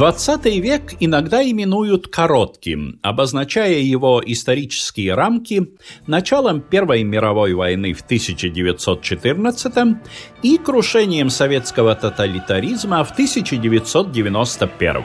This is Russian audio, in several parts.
20 век иногда именуют коротким, обозначая его исторические рамки началом Первой мировой войны в 1914 и крушением советского тоталитаризма в 1991.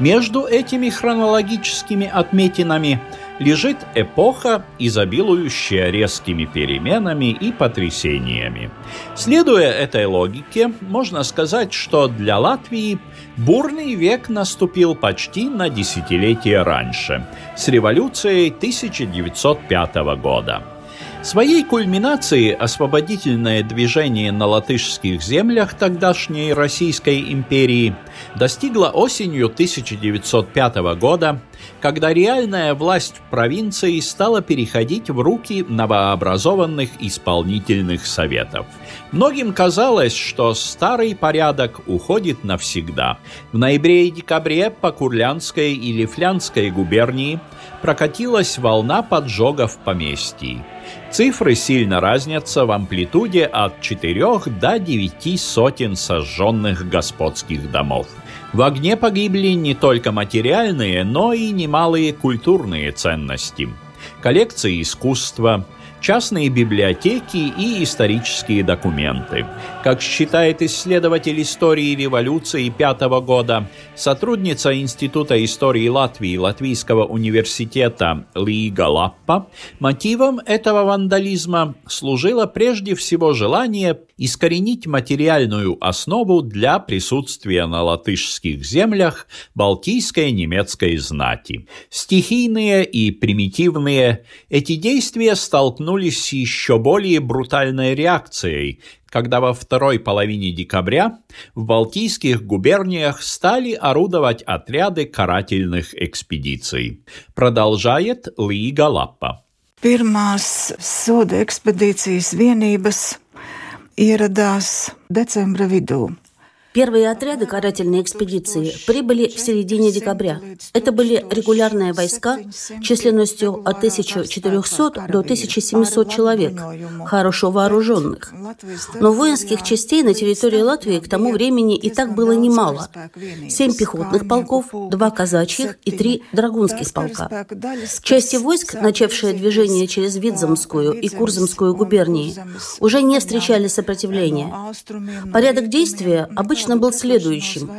Между этими хронологическими отметинами лежит эпоха, изобилующая резкими переменами и потрясениями. Следуя этой логике, можно сказать, что для Латвии бурный век наступил почти на десятилетие раньше, с революцией 1905 года. Своей кульминацией освободительное движение на латышских землях тогдашней Российской империи достигло осенью 1905 года, когда реальная власть в провинции стала переходить в руки новообразованных исполнительных советов. Многим казалось, что старый порядок уходит навсегда. В ноябре и декабре по Курлянской и Лифлянской губернии прокатилась волна поджогов поместий. Цифры сильно разнятся в амплитуде от 4 до 9 сотен сожженных господских домов. В огне погибли не только материальные, но и немалые культурные ценности. Коллекции искусства, частные библиотеки и исторические документы. Как считает исследователь истории революции пятого года, сотрудница Института истории Латвии Латвийского университета Лига Лаппа, мотивом этого вандализма служило прежде всего желание искоренить материальную основу для присутствия на латышских землях балтийской немецкой знати. Стихийные и примитивные эти действия столкнулись с еще более брутальной реакцией, когда во второй половине декабря в Балтийских губерниях стали орудовать отряды карательных экспедиций. Продолжает Лига Лаппа. Pirmās soda ekspedīcijas vienības ieradās decembra vidū. Первые отряды карательной экспедиции прибыли в середине декабря. Это были регулярные войска численностью от 1400 до 1700 человек, хорошо вооруженных. Но воинских частей на территории Латвии к тому времени и так было немало. Семь пехотных полков, два казачьих и три драгунских полка. Части войск, начавшие движение через Видзамскую и Курзамскую губернии, уже не встречали сопротивления. Порядок действия обычно обычно был следующим.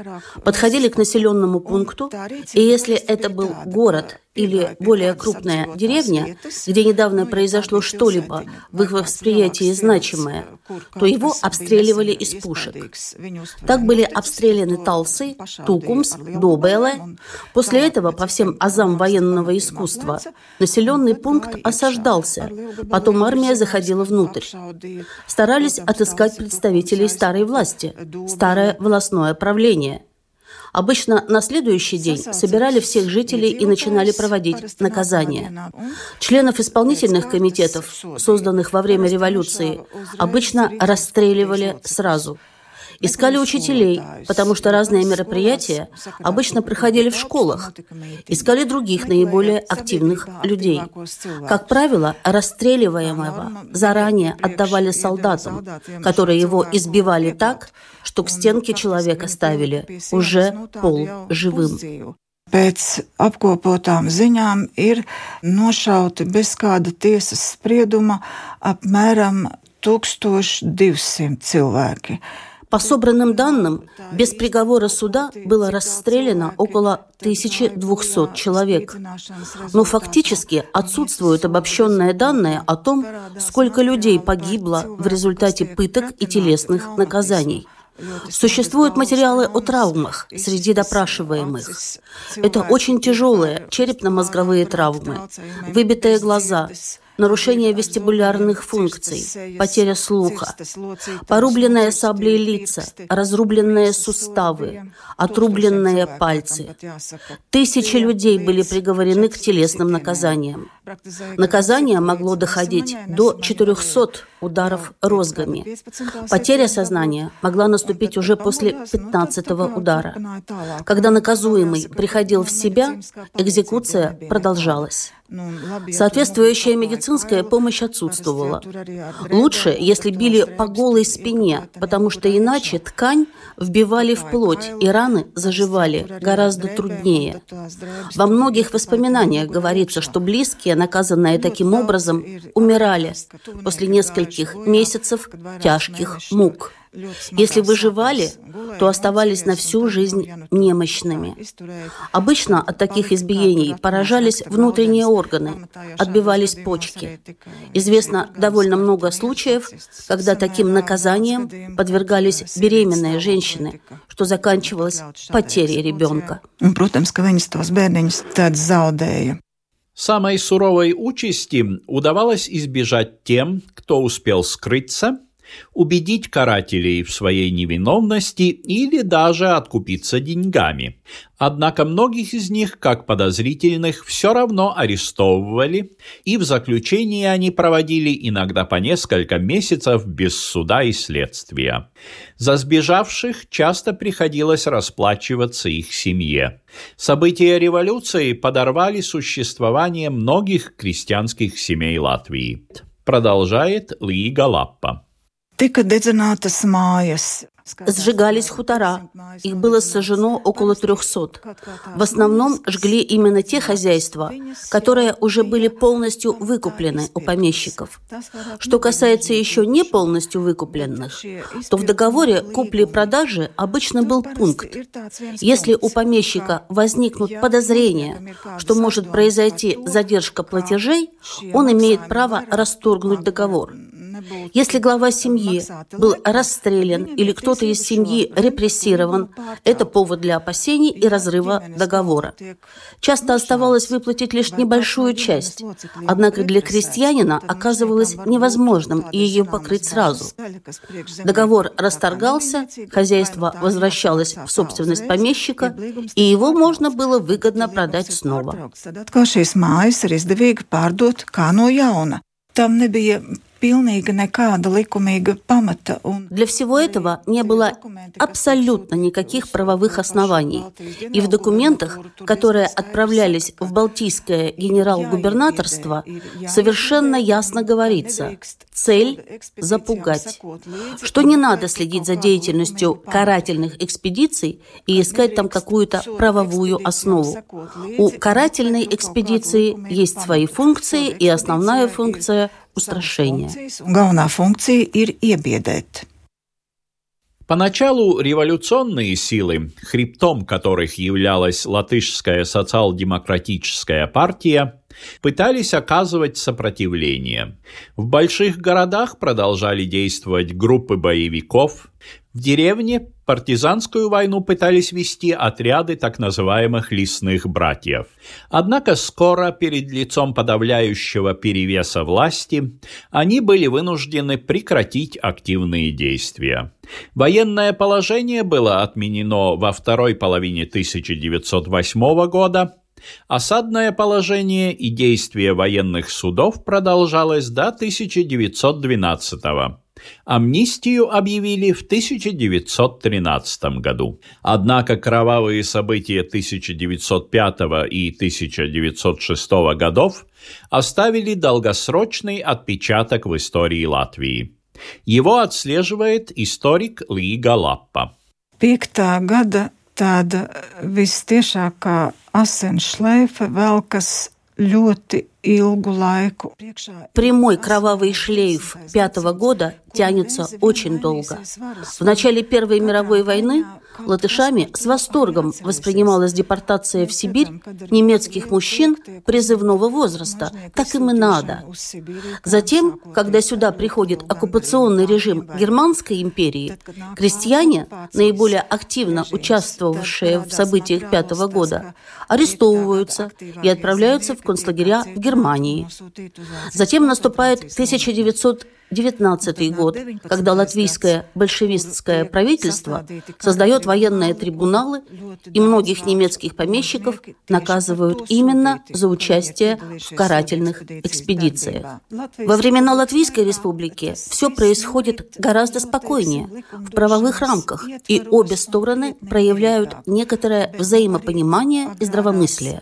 Подходили к населенному пункту, и если это был город или более крупная деревня, где недавно произошло что-либо в их восприятии значимое, то его обстреливали из пушек. Так были обстреляны Талсы, Тукумс, Добеле. После этого, по всем азам военного искусства, населенный пункт осаждался, потом армия заходила внутрь. Старались отыскать представителей старой власти, старое волосное правление – Обычно на следующий день собирали всех жителей и начинали проводить наказания. Членов исполнительных комитетов, созданных во время революции, обычно расстреливали сразу – Искали учителей, потому что разные мероприятия обычно проходили в школах. Искали других наиболее активных людей. Как правило, расстреливаемого заранее отдавали солдатам, которые его избивали так, что к стенке человека ставили уже пол живым. Pēc apkopotām ziņām ir nošauti bez kāda tiesas sprieduma apmēram 1200 cilvēki. По собранным данным, без приговора суда было расстреляно около 1200 человек. Но фактически отсутствуют обобщенные данные о том, сколько людей погибло в результате пыток и телесных наказаний. Существуют материалы о травмах среди допрашиваемых. Это очень тяжелые черепно-мозговые травмы, выбитые глаза, нарушение вестибулярных функций, потеря слуха, порубленные саблей лица, разрубленные суставы, отрубленные пальцы. Тысячи людей были приговорены к телесным наказаниям. Наказание могло доходить до 400 ударов розгами. Потеря сознания могла наступить уже после 15-го удара. Когда наказуемый приходил в себя, экзекуция продолжалась. Соответствующая медицинская помощь отсутствовала. Лучше, если били по голой спине, потому что иначе ткань вбивали в плоть, и раны заживали гораздо труднее. Во многих воспоминаниях говорится, что близкие, наказанные таким образом, умирали после нескольких месяцев тяжких мук. Если выживали, то оставались на всю жизнь немощными. Обычно от таких избиений поражались внутренние органы, отбивались почки. Известно довольно много случаев, когда таким наказанием подвергались беременные женщины, что заканчивалось потерей ребенка. Самой суровой участи удавалось избежать тем, кто успел скрыться – убедить карателей в своей невиновности или даже откупиться деньгами. Однако многих из них, как подозрительных, все равно арестовывали, и в заключении они проводили иногда по несколько месяцев без суда и следствия. За сбежавших часто приходилось расплачиваться их семье. События революции подорвали существование многих крестьянских семей Латвии. Продолжает Лига Лаппа. Tika dedzinātas mājas, Сжигались хутора. Их было сожжено около 300. В основном жгли именно те хозяйства, которые уже были полностью выкуплены у помещиков. Что касается еще не полностью выкупленных, то в договоре купли-продажи обычно был пункт. Если у помещика возникнут подозрения, что может произойти задержка платежей, он имеет право расторгнуть договор. Если глава семьи был расстрелян или кто-то из семьи репрессирован, это повод для опасений и разрыва договора. Часто оставалось выплатить лишь небольшую часть, однако для крестьянина оказывалось невозможным ее покрыть сразу. Договор расторгался, хозяйство возвращалось в собственность помещика, и его можно было выгодно продать снова. Nekāda likumīga pamata. Для всего этого не было абсолютно никаких правовых оснований. И в документах, которые отправлялись в Балтийское генерал-губернаторство, совершенно ясно говорится «цель – запугать», что не надо следить за деятельностью карательных экспедиций и искать там какую-то правовую основу. У карательной экспедиции есть свои функции, и основная функция – устрашения. Главная функция ir iebiedēt. Поначалу революционные силы, хребтом которых являлась латышская социал-демократическая партия, пытались оказывать сопротивление. В больших городах продолжали действовать группы боевиков. В деревне партизанскую войну пытались вести отряды так называемых лесных братьев. Однако скоро перед лицом подавляющего перевеса власти они были вынуждены прекратить активные действия. Военное положение было отменено во второй половине 1908 года, Осадное положение и действие военных судов продолжалось до 1912 года. Амнистию объявили в 1913 году. Однако кровавые события 1905 и 1906 годов оставили долгосрочный отпечаток в истории Латвии. Его отслеживает историк Лига Лаппа. Пiektā gada tāda visciešākā asins šleife velkas. Прямой кровавый шлейф пятого года тянется очень долго. В начале Первой мировой войны латышами с восторгом воспринималась депортация в Сибирь немецких мужчин призывного возраста. Так им и надо. Затем, когда сюда приходит оккупационный режим Германской империи, крестьяне, наиболее активно участвовавшие в событиях пятого года, арестовываются и отправляются в концлагеря в Германии. Затем наступает 1900 19 год, когда латвийское большевистское правительство создает военные трибуналы, и многих немецких помещиков наказывают именно за участие в карательных экспедициях. Во времена Латвийской республики все происходит гораздо спокойнее, в правовых рамках, и обе стороны проявляют некоторое взаимопонимание и здравомыслие.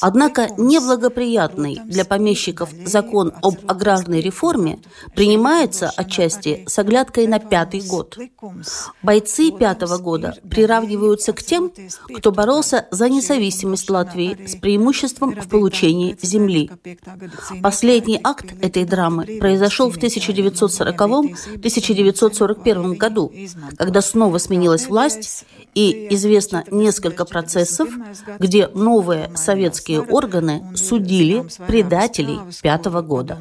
Однако неблагоприятный для помещиков закон об аграрной реформе принимается отчасти с оглядкой на пятый год. Бойцы пятого года приравниваются к тем, кто боролся за независимость Латвии с преимуществом в получении земли. Последний акт этой драмы произошел в 1940-1941 году, когда снова сменилась власть, и известно несколько процессов, где новые советские органы судили предателей пятого года.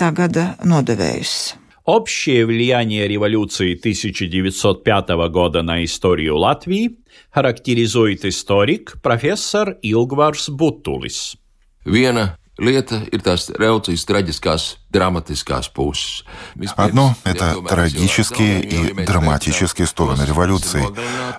Tiesāja 5. gada nodevējus. Общее влияние революции 1905 года на историю Латвии характеризует историк профессор Илгварс Бутулис. Viena lieta ir tās revolūcijas traģiskās драматическая puses. Одно – это трагические и драматические стороны революции.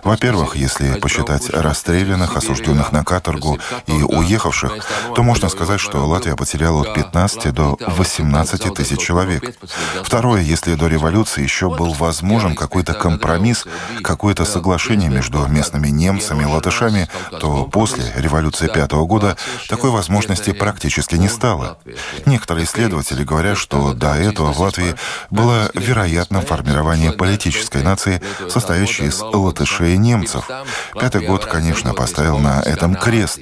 Во-первых, если посчитать расстрелянных, осужденных на каторгу и уехавших, то можно сказать, что Латвия потеряла от 15 до 18 тысяч человек. Второе, если до революции еще был возможен какой-то компромисс, какое-то соглашение между местными немцами и латышами, то после революции пятого года такой возможности практически не стало. Некоторые исследователи говорят, говоря, что до этого в Латвии было вероятно формирование политической нации, состоящей из латышей и немцев. Пятый год, конечно, поставил на этом крест.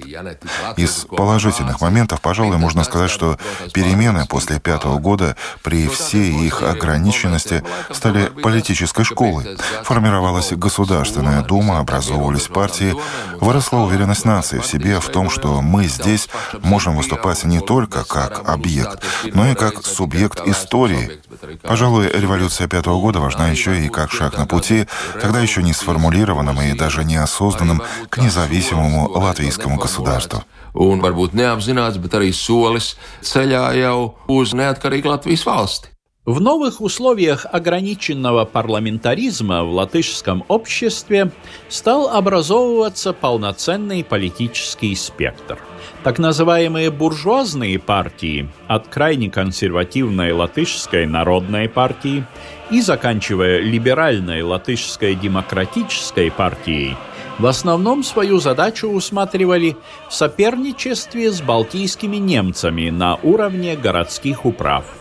Из положительных моментов, пожалуй, можно сказать, что перемены после пятого года при всей их ограниченности стали политической школой. Формировалась Государственная Дума, образовывались партии, выросла уверенность нации в себе в том, что мы здесь можем выступать не только как объект, но и как субъект истории. Пожалуй, революция пятого года важна еще и как шаг на пути, тогда еще не сформулированным и даже неосознанным к независимому латвийскому государству. Un varbūt neapzināts, bet arī solis ceļā jau uz neatkarīgu Latvijas valsti. В новых условиях ограниченного парламентаризма в латышском обществе стал образовываться полноценный политический спектр – так называемые буржуазные партии, от крайне консервативной латышской народной партии и заканчивая либеральной латышской демократической партией, в основном свою задачу усматривали в соперничестве с балтийскими немцами на уровне городских управ –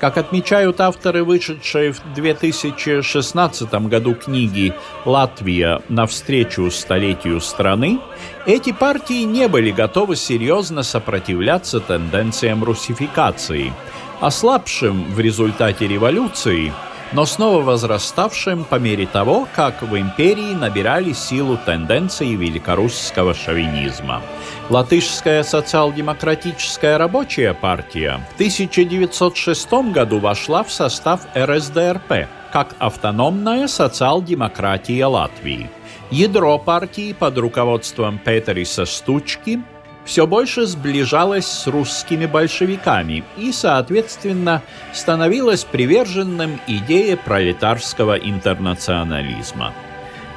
как отмечают авторы вышедшей в 2016 году книги «Латвия навстречу столетию страны», эти партии не были готовы серьезно сопротивляться тенденциям русификации, ослабшим в результате революции – но снова возраставшим по мере того, как в империи набирали силу тенденции великорусского шовинизма. Латышская социал-демократическая рабочая партия в 1906 году вошла в состав РСДРП как автономная социал-демократия Латвии. Ядро партии под руководством Петериса Стучки все больше сближалась с русскими большевиками и, соответственно, становилась приверженным идее пролетарского интернационализма.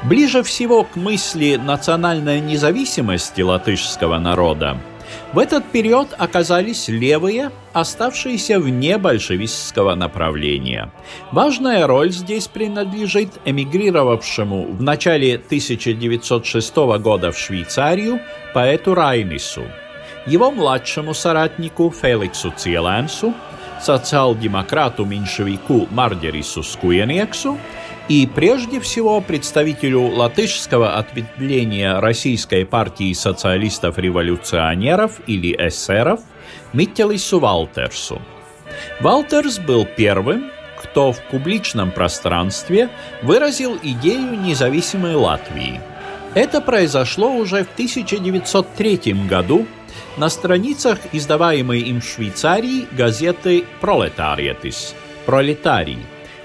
Ближе всего к мысли национальной независимости латышского народа в этот период оказались левые, оставшиеся вне большевистского направления. Важная роль здесь принадлежит эмигрировавшему в начале 1906 года в Швейцарию поэту Райнису, его младшему соратнику Феликсу Циелэнсу, социал-демократу-меньшевику Мардерису Скуениексу и прежде всего представителю латышского ответвления Российской партии социалистов-революционеров или эсеров Миттелису Валтерсу. Валтерс был первым, кто в публичном пространстве выразил идею независимой Латвии. Это произошло уже в 1903 году на страницах издаваемой им в Швейцарии газеты «Пролетариетис» – «Пролетарий»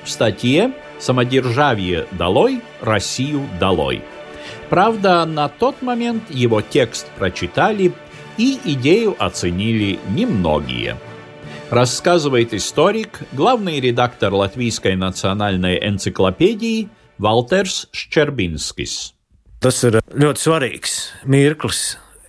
в статье «Самодержавие долой, Россию долой». Правда, на тот момент его текст прочитали и идею оценили немногие. Рассказывает историк, главный редактор Латвийской национальной энциклопедии Валтерс Ščerbinskis. Tas ir ļoti svarīgs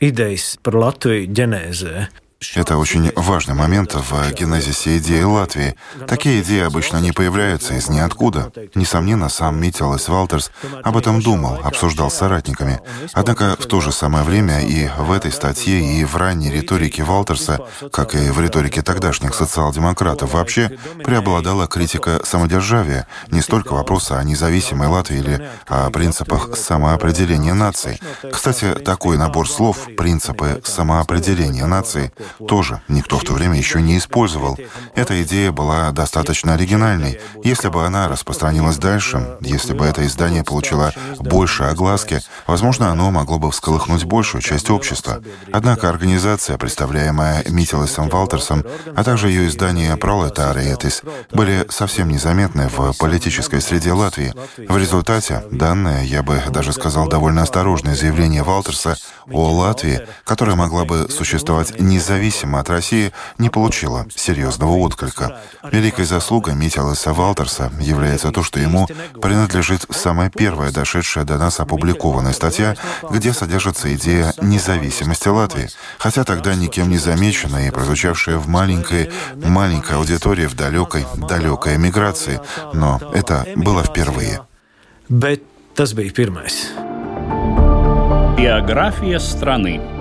idejas par Latviju ģenēzē. Это очень важный момент в генезисе идеи Латвии. Такие идеи обычно не появляются из ниоткуда. Несомненно, сам Митилас Валтерс об этом думал, обсуждал с соратниками. Однако в то же самое время и в этой статье, и в ранней риторике Валтерса, как и в риторике тогдашних социал-демократов вообще, преобладала критика самодержавия, не столько вопроса о независимой Латвии или о принципах самоопределения нации. Кстати, такой набор слов «принципы самоопределения нации» тоже никто в то время еще не использовал. Эта идея была достаточно оригинальной. Если бы она распространилась дальше, если бы это издание получило больше огласки, возможно, оно могло бы всколыхнуть большую часть общества. Однако организация, представляемая Митилесом Валтерсом, а также ее издание «Пролетариетис» были совсем незаметны в политической среде Латвии. В результате данное, я бы даже сказал, довольно осторожное заявление Валтерса о Латвии, которая могла бы существовать независимо независимо от России, не получила серьезного отклика. Великой заслугой Митиласа Валтерса является то, что ему принадлежит самая первая дошедшая до нас опубликованная статья, где содержится идея независимости Латвии, хотя тогда никем не замеченная и прозвучавшая в маленькой, маленькой аудитории в далекой, далекой эмиграции. Но это было впервые. Биография страны.